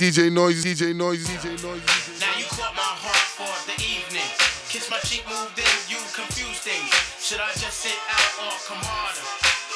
DJ Noise, DJ Noise, DJ Noise. Now you caught my heart for the evening. Kiss my cheek, moved in, you confuse things. Should I just sit out or come harder?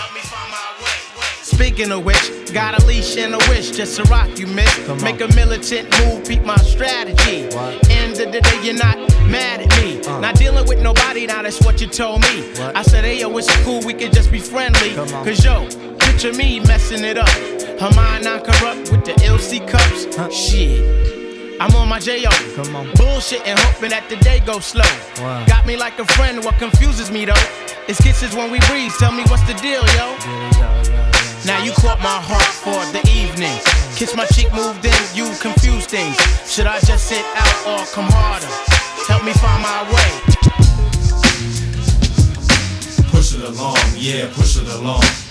Help me find my way. Speaking of which, got a leash and a wish just to rock you, miss. Make a militant move, peep my strategy. End of the day, you're not mad at me. Not dealing with nobody, now that's what you told me. I said, hey, yo, it's cool, we could just be friendly. Cause yo, picture me messing it up. Her mind not corrupt with the LC cups. Shit. I'm on my J.O. Come on. Bullshit and hoping that the day goes slow. Wow. Got me like a friend, what confuses me though is kisses when we breathe. Tell me what's the deal, yo. Now you caught my heart for the evening. Kiss my cheek, moved in, you confuse things. Should I just sit out or come harder? Help me find my way. Push it along, yeah, push it along.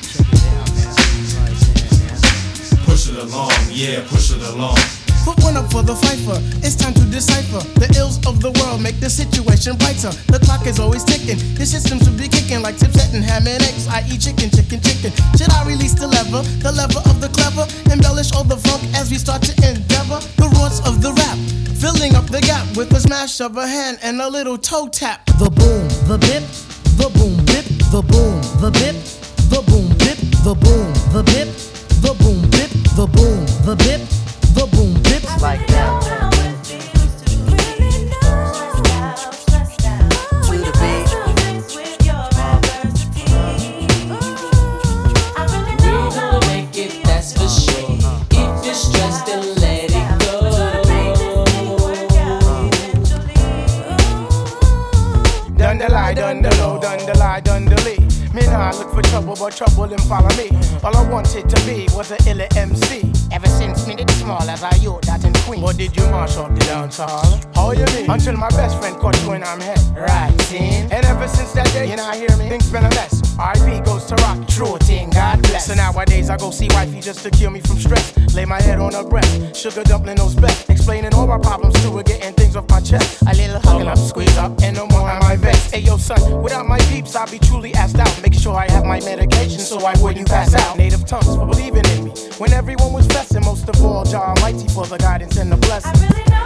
Along, yeah, push it along. Put one up for the fifer. It's time to decipher the ills of the world. Make the situation brighter. The clock is always ticking. The system should be kicking like tips and ham and eggs. I eat chicken, chicken, chicken. Should I release the lever, the lever of the clever? Embellish all the funk as we start to endeavor the roots of the rap. Filling up the gap with a smash of a hand and a little toe tap. The boom, the bip, the boom bip, the boom, the bip, the boom bip, the boom, the bip, the boom bip, the boom, the bip, trouble, but trouble him follow me. All I wanted to be was a illa MC. Ever since me did small as I yo that in Queens. But did you mash up the dance hall? How you mean? Until my best friend caught you in I'm head. Right, in. And ever since that day, you know, I hear me, things been a mess. RP goes to rock, true thing, God bless. So nowadays I go see wifey just to cure me from stress. Lay my head on her breast, sugar dumpling those best. Explaining all my problems to her, getting things off my chest. A little hug hugging up, squeeze up, and no more am I vexed. Hey yo, son, without my peeps, I'll be truly asked out. Make sure I have my medication so I wouldn't pass out. Native tongues for believing in me. When everyone was blessing, most of all, Jah Almighty for the guidance and the blessing.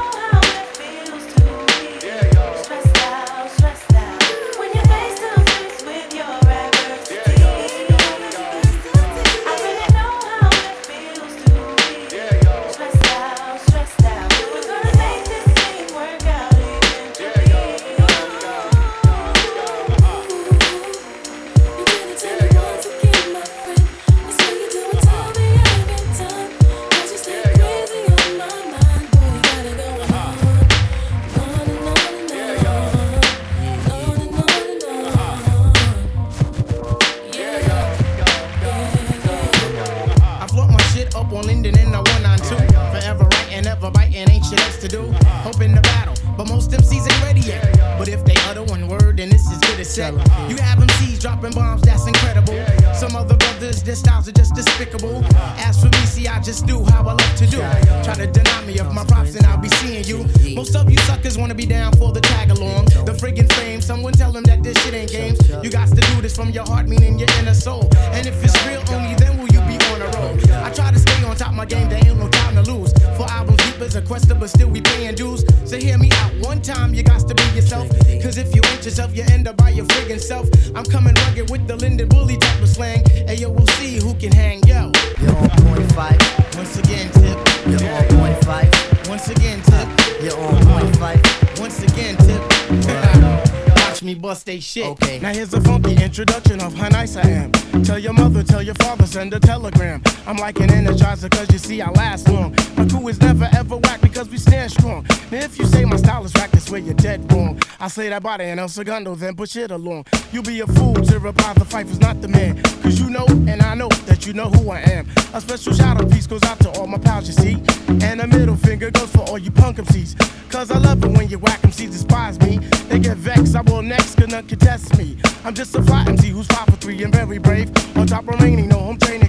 Hoping to battle, but most MCs ain't ready yet. But if they utter one word, then this is good as set. You have MCs dropping bombs, that's incredible. Some other brothers, their styles are just despicable. As for me, see, I just do how I love to do. Try to deny me of my props, and I'll be seeing you. Most of you suckers wanna be down for the tag along. The friggin' fame, someone tell them that this shit ain't games. You got to do this from your heart, meaning your inner soul. And if it's real, only then will you be on a roll. I try to stay on top of my game, there ain't no time to lose. For albums deep as a quester, but still we paying dues. So hear me out one time, you got to be yourself. Cause if you ain't yourself, you end up by your friggin' self. I'm coming rugged with the Linden Bully type of slang. Hey yo, we'll see who can hang, yo. You're on point Phife. Once again, Tip. You're on point Phife. Once again, Tip. You're on point Phife. Once again, Tip. Watch me bust they shit. Okay. Now here's a funky introduction of how nice I am. Tell your mother, tell your father, send a telegram. I'm like an energizer, cause you see I last long. My crew is never ever whack because we stand strong. If you say my style is that's where you're dead wrong. I say that body and El Segundo, then push it along. You'll be a fool to reply the fight was not the man. Cause you know, and I know that you know who I am. A special shout out piece goes out to all my pals, you see. And a middle finger goes for all you punk MCs. Cause I love it when you whack MCs despise me. They get vexed, I will next, cause none can test me. I'm just a fly MC who's five for three and very brave. On top remaining, no home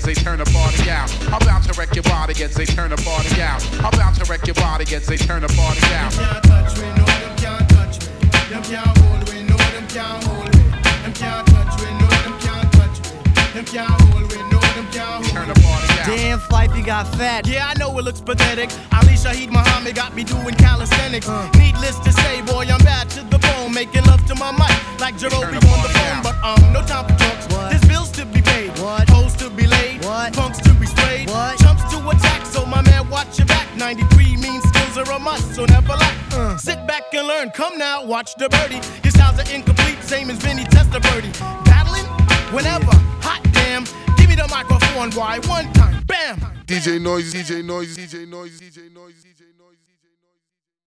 they turn the party out. I'm about to wreck your body as they turn the party out. I'm about to wreck your body as they turn the party out. Them can't touch me, no, them can't touch me. Them can't hold me, no, them can't hold me. Them can't touch me, no, them can't touch me. Them can't hold me, no, them can't hold me. the party out. Damn, Phife, you got fat. Yeah, I know it looks pathetic. Ali Shaheed Muhammad got me doing calisthenics. Needless to say, boy, I'm bad to the bone. Making love to my mic like Jarobi the on the phone. out. But um, no time for jokes. What? There's 93 means skills are a must, so never lack. Uh. Sit back and learn. Come now, watch the birdie. Your styles are incomplete, same as Vinny Testaverde. Battling whenever. Hot damn. Give me the microphone, why? One time. Bam. DJ Noise, DJ Noise, DJ Noise, DJ Noise.